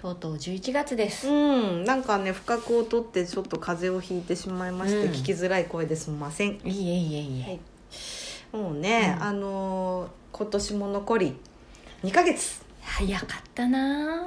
とうとう11月です。うん、なんかね、不覚を取ってちょっと風邪をひいてしまいまして、うん。聞きづらい声ですみません。いいえいえいえ、はい。もうね、うん。あのー今年も残り2ヶ月。早かったな。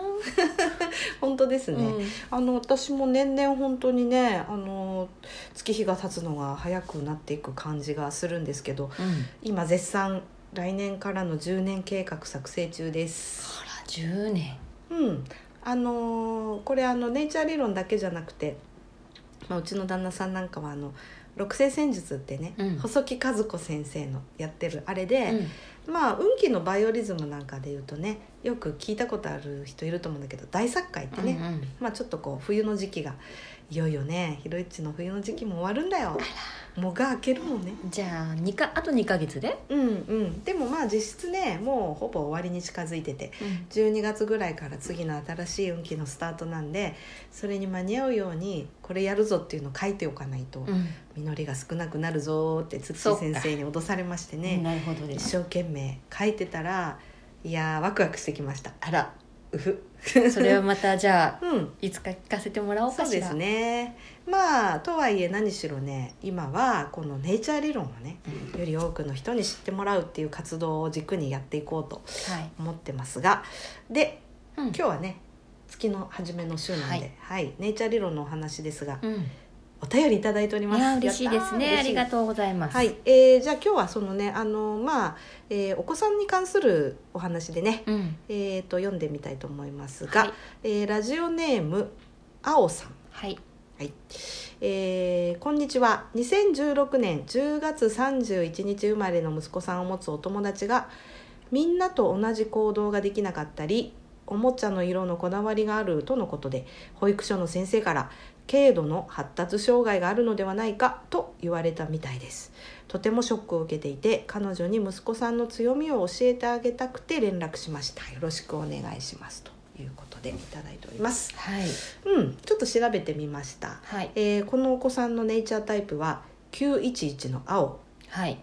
本当ですぁ、ね。うん。あの私も年々本当にね、あのー月日が経つのが早くなっていく感じがするんですけど、うん。今絶賛来年からの10年計画作成中です。あら10年。うん、あのーこれあのネイチャー理論だけじゃなくて、まあ、うちの旦那さんなんかはあの六星戦術ってね、うん。細木和子先生のやってるあれで、うん。まあ運気のバイオリズムなんかで言うとねよく聞いたことある人いると思うんだけど大作会ってね、うんうん。まあちょっとこう冬の時期がいよいよねひろいちの冬の時期も終わるんだよ。もうが明けるもんね。じゃあ二かあと2か月で、うんうん。でもまあ実質ねもうほぼ終わりに近づいてて。12月ぐらいから次の新しい運気のスタートなんでそれに間に合うようにこれやるぞっていうのを書いておかないとうん。実りが少なくなるぞーってつっちそうか先生に脅されましてね。なるほどです。一生懸命書いてたらいやーワクワクしてきました。あらそれはまたじゃあうん。いつか聞かせてもらおうかしら。そうですね。まあとはいえ何しろね今はこのネイチャー理論をねうん。より多くの人に知ってもらうっていう活動を軸にやっていこうとはい、思ってますがでうん。今日はね月の初めの週なんで、はい。ネイチャー理論のお話ですが、うん、お便りいただいております。いや嬉しいですね。ありがうとうございます。はい、えーじゃあ今日はそのねあのまあ、えーお子さんに関するお話でね、うん。えー、と読んでみたいと思いますが、はい。えーラジオネームあおさん。はい。はい、えーこんにちは。2016年10月31日生まれの息子さんを持つお友達がみんなと同じ行動ができなかったりおもちゃの色のこだわりがあるとのことで保育所の先生から軽度の発達障害があるのではないかと言われたみたいです。とてもショックを受けていて彼女に息子さんの強みを教えてあげたくて連絡しました。よろしくお願いしますということでいただいております。はい。うんちょっと調べてみました。はい。えーこのお子さんのネイチャータイプは911の青。はい。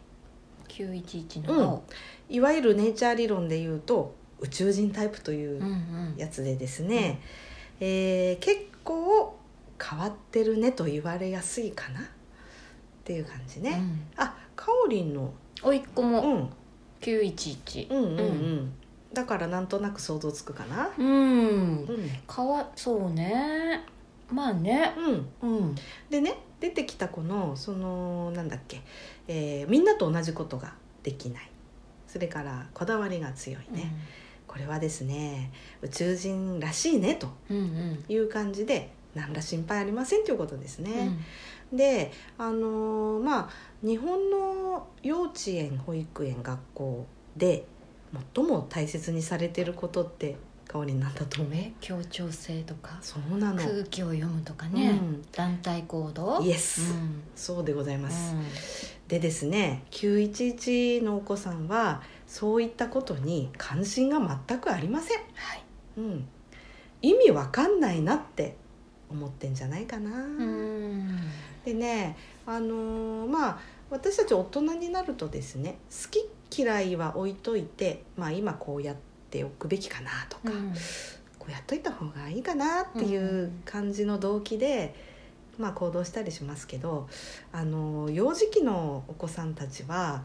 911の青。いわゆるネイチャー理論で言うと宇宙人タイプというんううん。やつでですね、えー結構変わってるねと言われやすいかな？っていう感じね、うん。あかおりんの、おいっ子もうん、911うんうんうん。だからなんとなく想像つくかな。うん。うん。かわそうね。まあね。うん。うん。でね出てきた子のそのなんだっけ、えーみんなと同じことができない。それからこだわりが強いね、これはですね宇宙人らしいねとうんうん。いう感じで何ら心配ありませんということですうん。ね。であのーまあ日本の幼稚園保育園学校で最も大切にされてることって香りなんだと思う？え協調性とかそうなの。空気を読むとかね、うん。団体行動？イエス、うん。そうでございます。うん。でですね911のお子さんはそういったことに関心が全くありません。はい。うん、意味わかんないなって思ってんじゃないかな。うん。でねあのーまあ私たち大人になるとですね好き嫌いは置いといて、まあ、今こうやっておくべきかなとか、うん。こうやっといた方がいいかなっていう感じの動機で、まあ、行動したりしますけどあの幼児期のお子さんたちは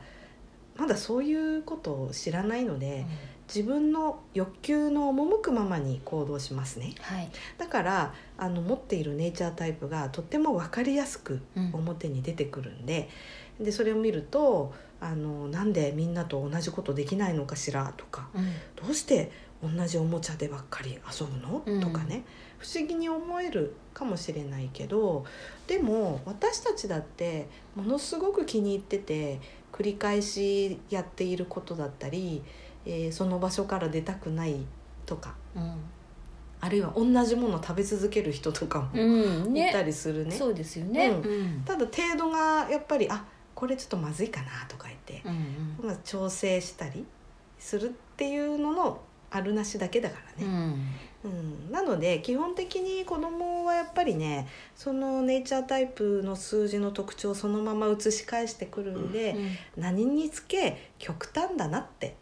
まだそういうことを知らないので自分の欲求の赴くままに行動しますね。はい。だからあの持っているネイチャータイプがとっても分かりやすくうん。表に出てくるんででそれを見るとあのなんでみんなと同じことできないのかしらとかうん。どうして同じおもちゃでばっかり遊ぶの、うん。とかね。不思議に思えるかもしれないけどでも私たちだってものすごく気に入ってて繰り返しやっていることだったり、えーその場所から出たくないとかうん。あるいは同じものを食べ続ける人とかもうん。いたりするね,、そうですよね、うん。うん。ただ程度がやっぱりあこれちょっとまずいかなとか言って、うんまあ、調整したりするっていうののあるなしだけだからね、うん。うん。なので基本的に子供はやっぱりねそのネイチャータイプの数字の特徴をそのまま移し返してくるんで、何につけ極端だなって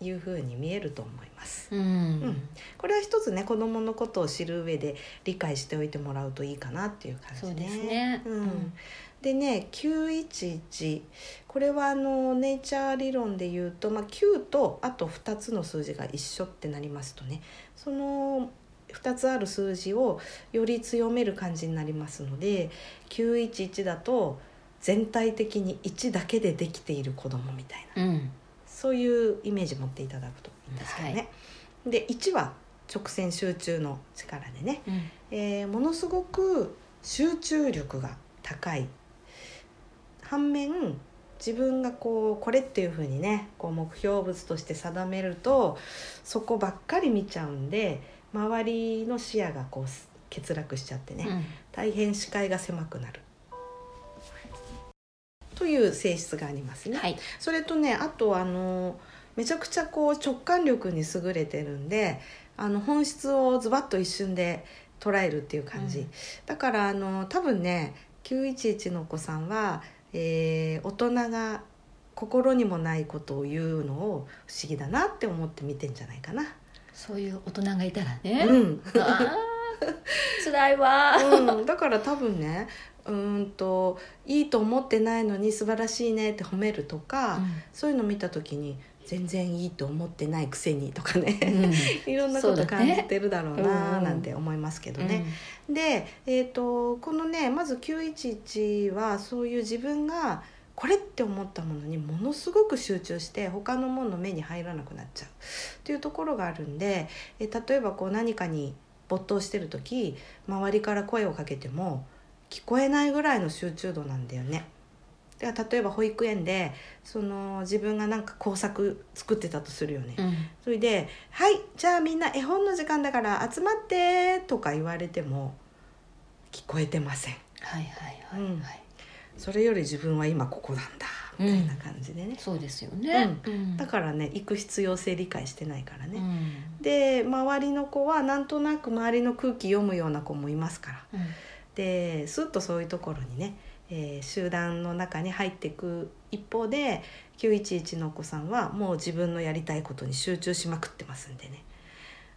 いうふうに見えると思います。うん。うん。これは一つね子供のことを知る上で理解しておいてもらうといいかなっていう感じそうですね。うん。うん。でね911これはあのネイチャー理論で言うと、まあ、9とあと2つの数字が一緒ってなりますとね。その2つある数字をより強める感じになりますので911だと全体的に1だけでできている子供みたいな。うんそういうイメージ持っていただくといいんですけどね。で1は直線集中の力でね、うん。えーものすごく集中力が高い。反面自分がこうこれっていうふうにねこう目標物として定めるとそこばっかり見ちゃうんで周りの視野がこう欠落しちゃってね、うん。大変視界が狭くなるという性質がありますね。はい。それとねあとあのめちゃくちゃこう直感力に優れてるんであの本質をズバッと一瞬で捉えるっていう感じ、うん。だからあの多分ね911のお子さんは、えー大人が心にもないことを言うのを不思議だなって思って見てんじゃないかな。そういう大人がいたらね、うん。辛いわうん、だから多分ねうーんといいと思ってないのに素晴らしいねって褒めるとか、そういうの見た時に全然いいと思ってないくせにとかね、いろんなこと感じてるだろうなうん。なんて思いますけどね。で、えー、とこのねまず911はそういう自分がこれって思ったものにものすごく集中して他のものの目に入らなくなっちゃう。っていうところがあるんで、えー例えばこう何かに没頭してる時周りから声をかけても聞こえないぐらいの集中度なんだよね。だから例えば保育園でその自分がなんか工作作ってたとするよね。うん。それで「はいじゃあみんな絵本の時間だから集まって」とか言われても聞こえてません。はいはいはいはい、それより自分は今ここなんだみたいな感じでね、そうですよね、うん。だからね行く必要性理解してないからね、うん。で周りの子はなんとなく周りの空気読むような子もいますから。うんでスッとそういうところにね、えー集団の中に入っていく一方で911のお子さんはもう自分のやりたいことに集中しまくってますんでね。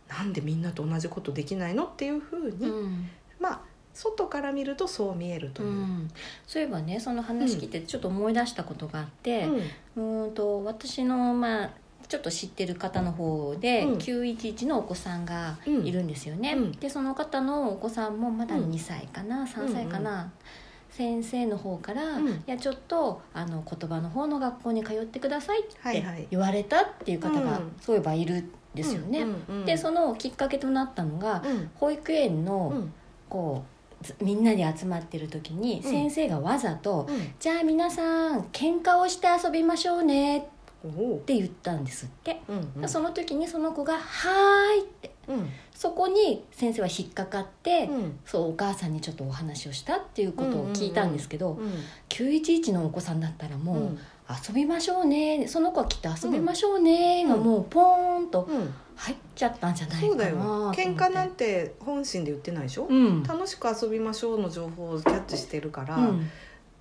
なんでみんなと同じことできないのっていうふうに、うん。まあ外から見るとそう見えるという。う。ん、そういえばねその話聞いてちょっと思い出したことがあって、うーんと私のまあちょっと知ってる方の方で、うん。911のお子さんがいるんですよね、うん。でその方のお子さんもまだうん。2歳かな、3歳かな、先生の方から、うん。いやちょっとあの言葉の方の学校に通ってくださいって言われたっていう方が、うん。そういえばいるんですよね、うんうんうん。でそのきっかけとなったのが、うん。保育園の、うん。こうずみんなで集まってる時に、うん。先生がわざとうん「じゃあ皆さん喧嘩をして遊びましょうね」っおう。て言ったんですって、うんうん。その時にその子が「はーい」って。うん。そこに先生は引っかかって、うん。そうお母さんにちょっとお話をしたっていうことを聞いたんですけど、うん911のお子さんだったらもう、うん遊びましょうねその子はきっと遊びましょうねがもうポーンとうん。入っちゃったんじゃないかなそうだよ。喧嘩なんて本心で言ってないでしょ、うん。楽しく遊びましょうの情報をキャッチしてるから、うん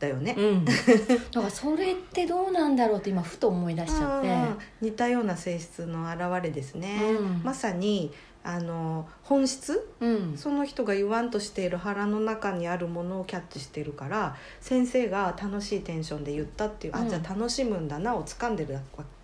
だよね、うん、だからそれってどうなんだろうって今ふと思い出しちゃって。うん似たような性質の表れですね、うん。まさにあの本質？うん。その人が言わんとしている腹の中にあるものをキャッチしてるから先生が楽しいテンションで言ったっていう、うん。あじゃあ楽しむんだなを掴んでるわ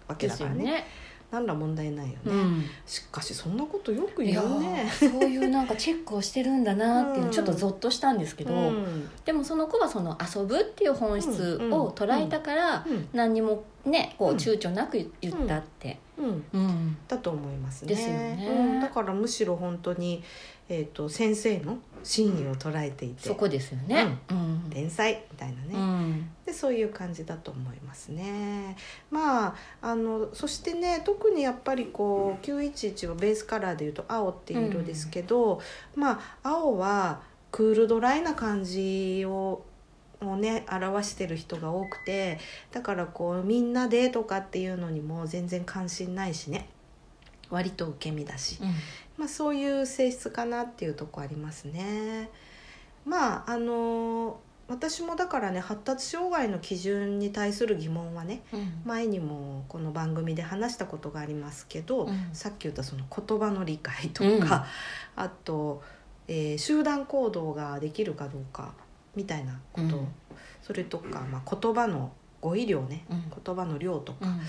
わけだからね。何ら問題ないよね、うん。しかしそんなことよく言うね。ーそういうなんかチェックをしてるんだなっていうちょっとゾッとしたんですけど、うん。でもその子はその遊ぶっていう本質を捉えたからうん。何にもねこううん。躊躇なく言ったってうん、うん。だと思いますね。ですよね。うん、だからむしろ本当に、えー、と先生の真意を捉えていて、そこですよね。うん。天才みたいなね、うん。でそういう感じだと思いますね。まああのそしてね特にやっぱりこう911はベースカラーでいうと青っていう色ですけど、まあ青はクールドライな感じををね表してる人が多くてだからこうみんなでとかっていうのにも全然関心ないしね。割と受け身だし、うん。まあ、そういう性質かなっていうとこありますね。まああの私もだからね発達障害の基準に対する疑問はねうん。前にもこの番組で話したことがありますけど、うん。さっき言ったその言葉の理解とか、あと、えー集団行動ができるかどうかみたいなこと、うん。それとか、まあ、言葉の語彙量ね、うん。言葉の量とか、うん。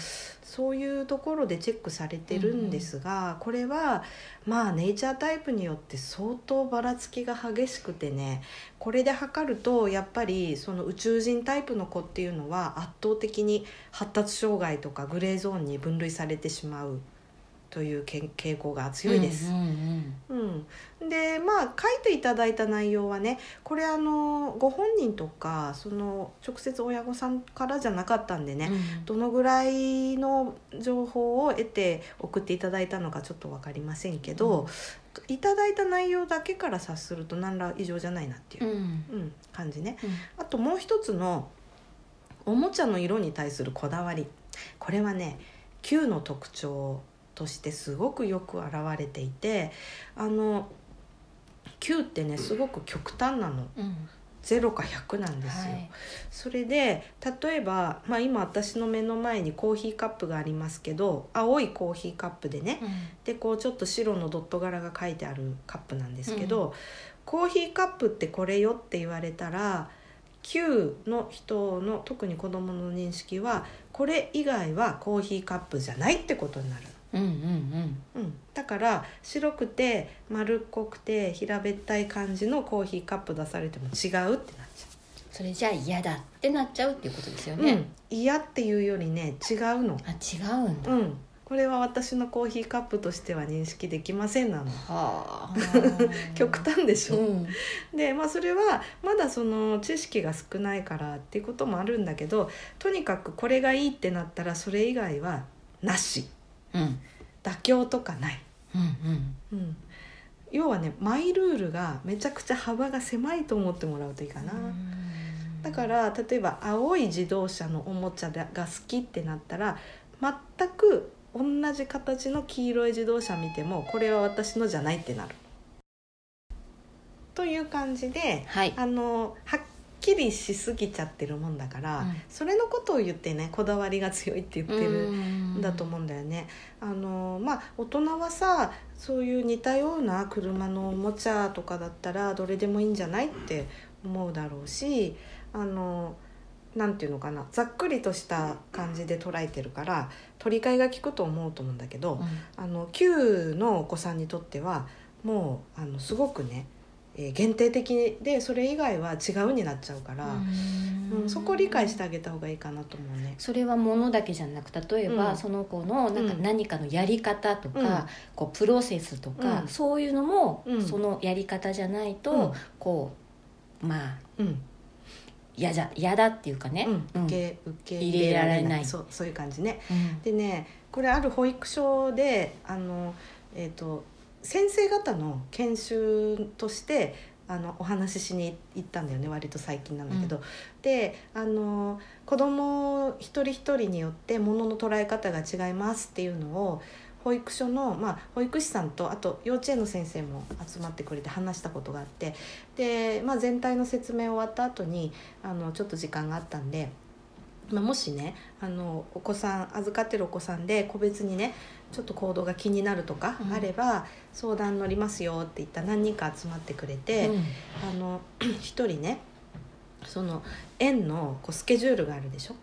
そういうところでチェックされてるんですが、これはまあネイチャータイプによって相当ばらつきが激しくてねこれで測るとやっぱりその宇宙人タイプの子っていうのは圧倒的に発達障害とかグレーゾーンに分類されてしまうというけ傾向が強いです。うんうんうん、でまあ書いていただいた内容はねこれあのご本人とかその直接親御さんからじゃなかったんでね、うん。どのぐらいの情報を得て送っていただいたのかちょっと分かりませんけど、いただいた内容だけから察すると何ら異常じゃないなっていうう、ん。うん感じね。うん。あともう一つのおもちゃの色に対するこだわり。これはね Q の特徴としてすごくよく現れていてあの Q ってねすごく極端なの。うん。0か100なんですよ。はい。それで例えば、まあ、今私の目の前にコーヒーカップがありますけど青いコーヒーカップでねでこうちょっと白のドット柄が書いてあるカップなんですけど、コーヒーカップってこれよって言われたら Q の人の特に子どもの認識はこれ以外はコーヒーカップじゃないってことになる。うんうんうんうん、だから白くて丸っこくて平べったい感じのコーヒーカップ出されても違うってなっちゃそれじゃあ嫌だってなっちゃうっていうことですよう、ね、うん、嫌っていうよりね違うの。あ違うんだ、うん、これは私のコーヒーカップとしては認識できませんなの。はあ。極端でしょ、うん。でまあそれはまだその知識が少ないからっていうこともあるんだけどとにかくこれがいいってなったらそれ以外はなしうん。妥協とかない、うんうん、要はねマイルールがめちゃくちゃ幅が狭いと思ってもらうといいかな、だから例えば青い自動車のおもちゃが好きってなったら全く同じ形の黄色い自動車見てもこれは私のじゃないってなる。という感じではい。あのはっきりしすぎちゃってるもんだから、うんそれのことを言ってねこだわりが強いって言ってるうんんだと思うんだよね。あのまあ大人はさそういう似たような車のおもちゃとかだったらどれでもいいんじゃないって思うだろうしあのなんていうのかなざっくりとした感じで捉えてるから取り替えが効くと思うと思うんだけど、あの9のお子さんにとってはもうあのすごくね、えー限定的でそれ以外は違うになっちゃうから、うん。うんそこを理解してあげた方がいいかなと思うね。それはものだけじゃなく例えば、うん。その子のなんかうん。何かのやり方とか、うん。こうプロセスとか、うん。そういうのも、うん。そのやり方じゃないと、うん。こうまあうん。嫌じゃ嫌だっていうかね、受け受け入れられない。そうそういう感じね。うん。でねこれある保育所であの、えー、と先生方の研修としてあのお話ししに行ったんだよね割と最近なんだけど、であの子供一人一人によってものの捉え方が違いますっていうのを保育所の、まあ、保育士さんとあと幼稚園の先生も集まってくれて話したことがあってで、まあ、全体の説明終わった後にあのちょっと時間があったんで。まあ、もしねあのお子さん預かってるお子さんで個別にねちょっと行動が気になるとかうん。あれば、相談乗りますよって言ったら何人か集まってくれて、うん。あの 一人ねその園のこうスケジュールがあるでしょ？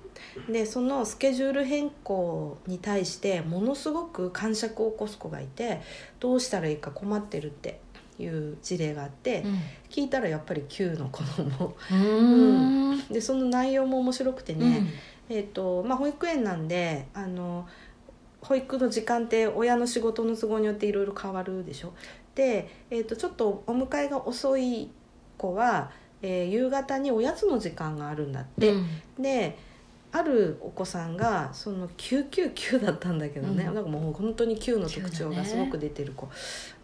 でそのスケジュール変更に対してものすごく感触を起こす子がいてどうしたらいいか困ってるっていう事例があって、聞いたらやっぱり9の子供。うん。うん。でその内容も面白くてね、えーとまあ、保育園なんであの保育の時間って親の仕事の都合によっていろいろ変わるでしょ？で、えー、とちょっとお迎えが遅い子は、えー夕方におやつの時間があるんだって、うん。であるお子さんがその999だったんだけどね、うん。なんかもう本当に9の特徴がすごく出てる子、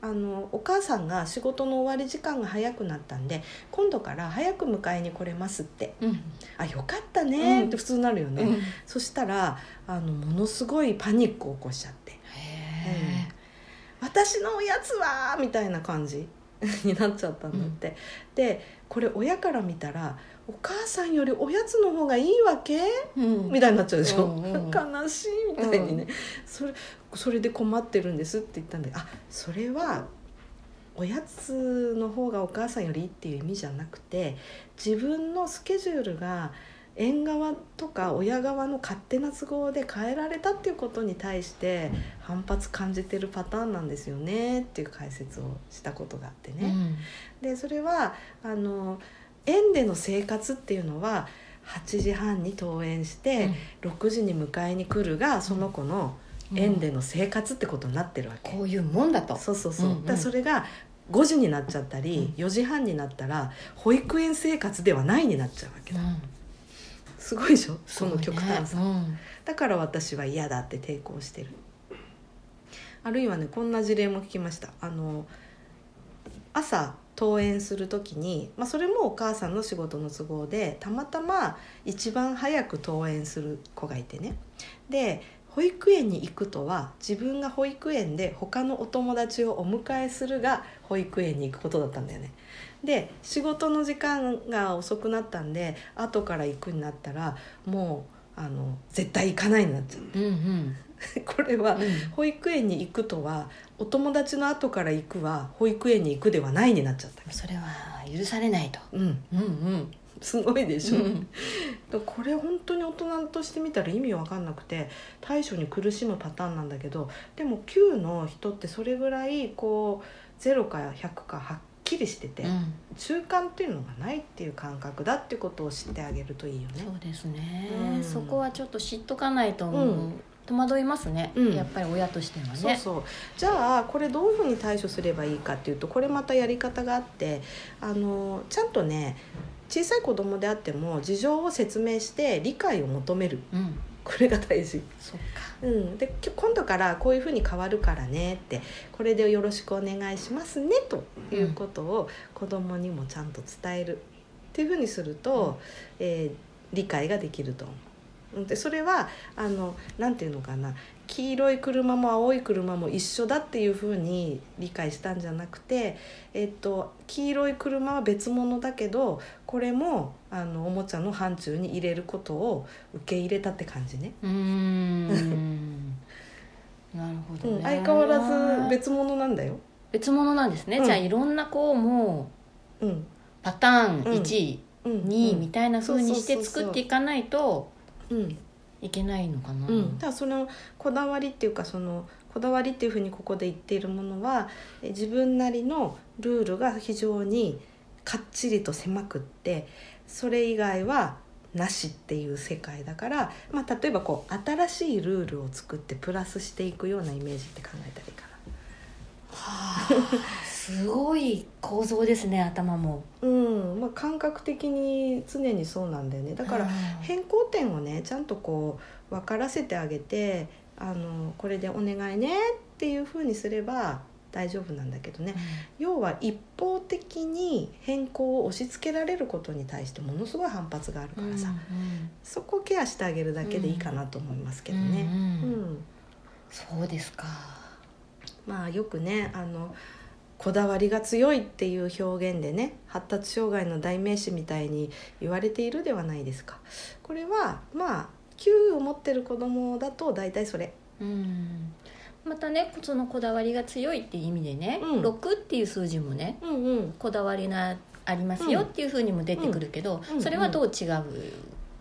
あのお母さんが仕事の終わり時間が早くなったんで今度から早く迎えに来れますって。うん「あよかったね」うん。って普通になるよね、うん。そしたらあのものすごいパニックを起こしちゃって。へ「私のおやつは!」みたいな感じになっちゃったんだって、でこれ親から見たらお母さんよりおやつの方がいいわけ？えうん。みたいになっちゃうでしょ、うんうん。悲しいみたいにね、それそれで困ってるんですって言ったんであそれはおやつの方がお母さんよりいいっていう意味じゃなくて自分のスケジュールが縁側とか親側の勝手な都合で変えられたっていうことに対して反発感じてるパターンなんですよねっていう解説をしたことがあってね。うん。でそれはあの園での生活っていうのは8時半に登園して、6時に迎えに来るがその子の園での生活ってことになってるわけ、こういうもんだと。そうそうそう、うんうん。だそれが5時になっちゃったり、4時半になったら保育園生活ではないになっちゃうわけだ、うん。すごいでしょ？その極端さ、そうねだから私は嫌だって抵抗してる。あるいはねこんな事例も聞きました。あの朝登園する時に、まあ、それもお母さんの仕事の都合でたまたま一番早く登園する子がいてね。で保育園に行くとは自分が保育園で他のお友達をお迎えするが保育園に行くことだったんだよね。で仕事の時間が遅くなったんで後から行くになったらもうあの絶対行かないになっちゃう。んうん。これはうん。保育園に行くとはお友達の後から行くは保育園に行くではないになっちゃった。それは許されないと。うん。うんうん。すごいでしょ、うん。これ本当に大人として見たら意味わかんなくて対処に苦しむパターンなんだけどでも9の人ってそれぐらいこう0か100かはっきりしてて、うん。中間っていうのがないっていう感覚だってことを知ってあげるといいよね。そうですね、うん。そこはちょっと知っとかないと、うん戸惑いますね、うん。やっぱり親としてはね。そうそう。じゃあこれどういうふうに対処すればいいかっていうとこれまたやり方があってあのちゃんとね小さい子供であっても事情を説明して理解を求める。うん。これが大事。そっか。うん、でき今度からこういうふうに変わるからねってこれでよろしくお願いしますねということを子供にもちゃんと伝える。っていうふうにすると、えー理解ができると。思う。うんでそれはあのなんていうのかな。黄色い車も青い車も一緒だっていうふうに理解したんじゃなくて、えっと、黄色い車は別物だけどこれもあのおもちゃの範疇に入れることを受け入れたって感じね。うーん。なるほどね、うん、相変わらず別物なんだよ。別物なんですね、うん。じゃあいろんなこうもううん、パターンうん。1、うん、2みたいな風にして作っていかないとうん、いけないのかな、うん、だからそのこだわりっていうかそのこだわりっていうふうにここで言っているものはえ自分なりのルールが非常にかっちりと狭くってそれ以外はなしっていう世界だから、まあ、例えばこう新しいルールを作ってプラスしていくようなイメージって考えたらいいかはあすごい構造ですね頭も。な。うんまあ、感覚的に常にそうなんだよね。だから変更点をねちゃんとこう分からせてあげてあのこれでお願いねっていうふうにすれば大丈夫なんだけどね。要は一方的に変更を押し付けられることに対してものすごい反発があるからさ、そこをケアしてあげるだけでいいかなと思いますけどね。うんうん。うん。そうですかまあよくねあのこだわりが強いっていう表現でね発達障害の代名詞みたいに言われているではないですか。これはまあ Q を持ってる子供だと大体それ。うん。またねそのこだわりが強いっていう意味でね、うん。6っていう数字もねうんうん。こだわりがありますよっていうふうにも出てくるけど、うんそれはどう違う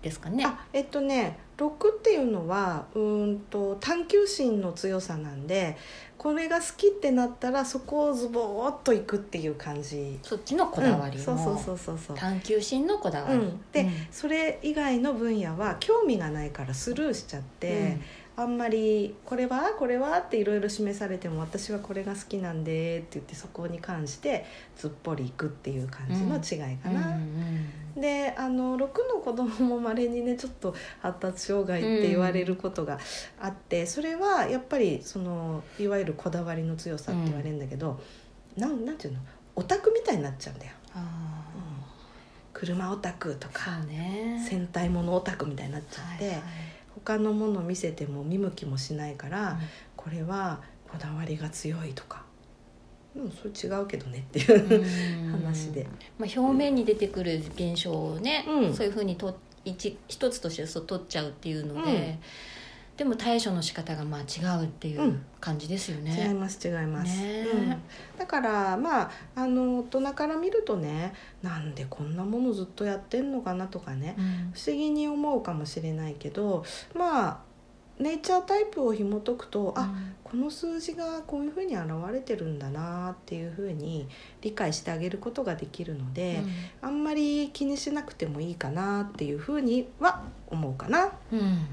ですかね、あえっとね6っていうのはうーんと探求心の強さなんでこれが好きってなったらそこをズボーっといくっていう感じ。そっちのこだわりの、うんそうそうそうそう。そう探求心のこだわり、うん。でそれ以外の分野は興味がないからスルーしちゃって、あんまり「これはこれは?」っていろいろ示されても「私はこれが好きなんで」って言ってそこに関してずっぽりいくっていう感じの違いかな。であの6の子供もまれにねちょっと発達障害って言われることがあって、それはやっぱりそのいわゆるこだわりの強さって言われるんだけど、なんなんていうの？オタクみたいになっちゃうんだよ。あ車オタクとあかね戦隊ものオタクみたいになっちゃって、はいはい他のもの見せても見向きもしないから、うん。これはこだわりが強いとか。でもそれ違うけどねっていう、うん。話で。まあ、表面に出てくる現象をね、うん。そういうふうにと一一つとしてそう取っちゃうっていうので、うんでも対処の仕方がまあ違うっていううん。感じですよ違いね。ます違います、ね。うん、だからまああの大人から見るとねなんでこんなものずっとやってんのかなとかねうん。不思議に思うかもしれないけどまあネイチャータイプを紐解くと、あこの数字がこういうふうに現れてるんだなっていうふうに理解してあげることができるので、あんまり気にしなくてもいいかなっていうふうには思うかな。うんうん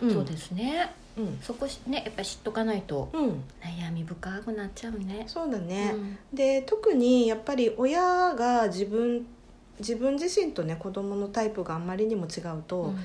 そうですね。うん。そこしねやっぱり知っとかないとうん、悩み深くなっちゃうね。そうだね、うん。で特にやっぱり親が自分自分自身とね子供のタイプがあんまりにも違うと、うん。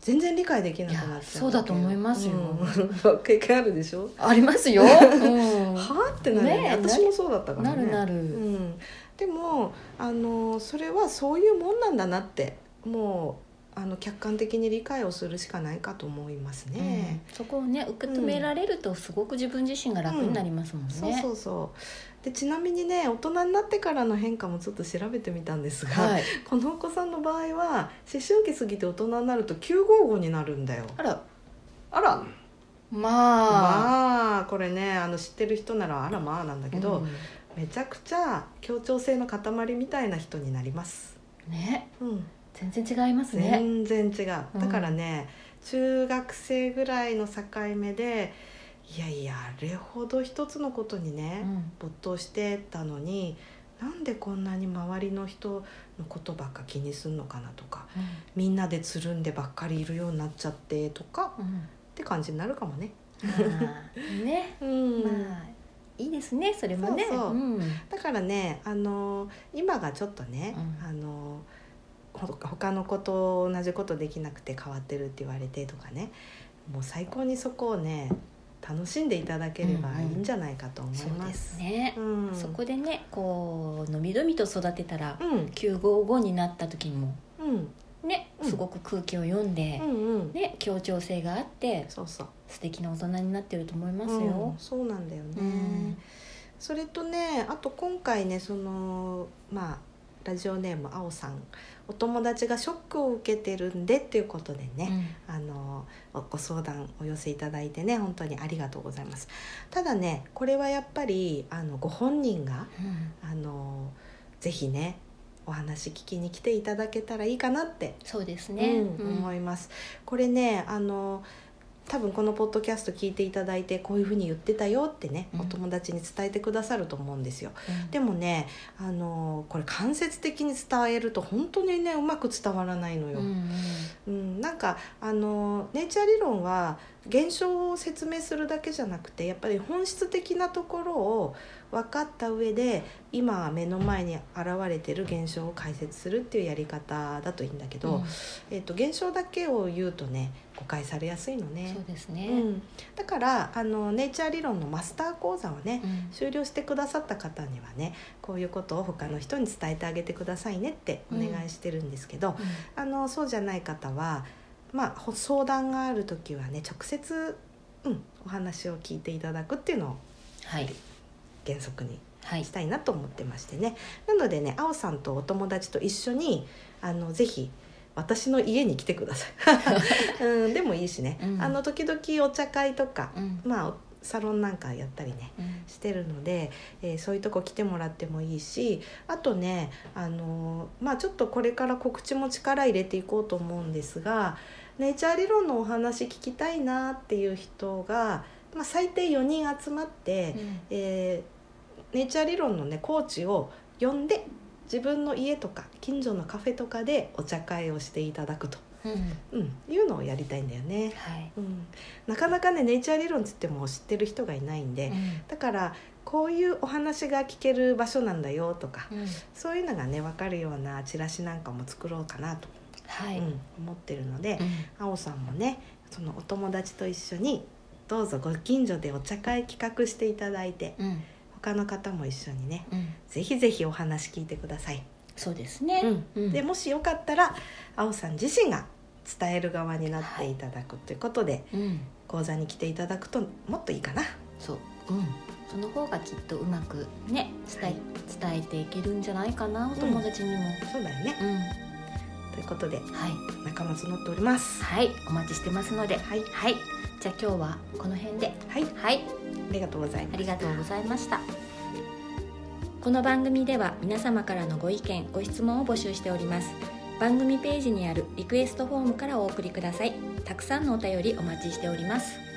全然理解できなくなっちゃうそうだと思いますよ。うん。経験あるでしょ、ありますよ。うん。はあ？ってなる私もそうだったからね。なるなる。うん、でもあのそれはそういうもんなんだなってもうあの客観的に理解をするしかないかと思いますね。うん。そこをね受け止められるとすごく自分自身が楽になりますもんね。そうそうそう。でちなみにね大人になってからの変化もちょっと調べてみたんですが、はい。このお子さんの場合は思春期過ぎて大人になると955になるんだよ。あら。あら。まあ。まあこれねあの知ってる人ならあらまあなんだけど、うん。めちゃくちゃ協調性の塊みたいな人になります、ね。うん、全然違いますね。全然違う。うんだからね、中学生ぐらいの境目でいやいやあれほど一つのことにね、うん。没頭してたのになんでこんなに周りの人のことばっか気にすんのかなとかみんなでつるんでばっかりいるようになっちゃってとかうん。って感じになるかもね。まあね、うん。まあいいですねそれもね。そうそう。うん。だからねあの今がちょっとね、うん。あのほ他の子と同じことできなくて変わってるって言われてとかね。もう最高にそこをね楽しんでいただければいいんじゃないかと思います。うん。そこでねこうのびのびと育てたらうん。955になった時にもうん。ねうん。すごく空気を読んでう、んうん。ね協調性があってそうそう。素敵な大人になってると思いますうん。よ。そうなんだよね、うん。それとねあと今回ねそのまあラジオネームあおさん。お友達がショックを受けてるんでっていうことでね、あのごご相談お寄せいただいてね本当にありがとうございます。ただねこれはやっぱりあのご本人がうん。あのぜひねお話聞きに来ていただけたらいいかなってそうですね。うん。思います。これねあの多分このポッドキャスト聞いていただいてこういうふうに言ってたよってね、うん。お友達に伝えてくださると思うんですよ。うん。でもねあのこれ間接的に伝えると本当にねうまく伝わらないのよ、うんうん、なんかあのネイチャー理論は現象を説明するだけじゃなくてやっぱり本質的なところを分かった上で今目の前に現れてる現象を解説するっていうやり方だといいんだけど、うん。えっと現象だけを言うとね誤解されやすいのね。そう。ですね。うん、だからあのネイチャー理論のマスター講座をね、うん。終了してくださった方にはねこういうことを他の人に伝えてあげてくださいねってお願いしてるんですけど、あのそうじゃない方は、まあ、ほ相談がある時はね直接、うん、お話を聞いていただくっていうのをはい原則にはい。したいなと思ってましてね。なのでねあおさんとお友達と一緒にあのぜひ私の家に来てください、うん、でもいいしね、うん。あの時々お茶会とか、うん。まあサロンなんかやったりねうん。してるので、えーそういうとこ来てもらってもいいしあとね、あのーまあ、ちょっとこれから告知も力入れていこうと思うんですがネイチャー理論のお話聞きたいなっていう人が、まあ、最低4人集まって、えーネイチャー理論のねコーチを呼んで自分の家とか近所のカフェとかでお茶会をしていただくと。うん。うん、いうのをやりたいんだよね、はい。うん、なかなかねネイチャー理論つっても知ってる人がいないんで、だからこういうお話が聞ける場所なんだよとか、うん。そういうのがね分かるようなチラシなんかも作ろうかなと、はい、うん、思ってるので、うん。あおさんもねそのお友達と一緒にどうぞご近所でお茶会企画していただいてうん他の方も一緒にねうん。ぜひぜひお話聞いてください、そうですね、うん。でもしよかったらあおさん自身が伝える側になっていただくということで、うん。講座に来ていただくともっといいかな。そう。うん。その方がきっとうまくね伝え,、伝えていけるんじゃないかなお友達にも。そうだよね。うん、ということではい。仲間募っております。はい。お待ちしてますので。はい。はいじゃあ今日はこの辺で。はい。はい。ありがとうございます。ありがとうございました。この番組では皆様からのご意見ご質問を募集しております。番組ページにあるリクエストフォームからお送りください。たくさんのお便りお待ちしております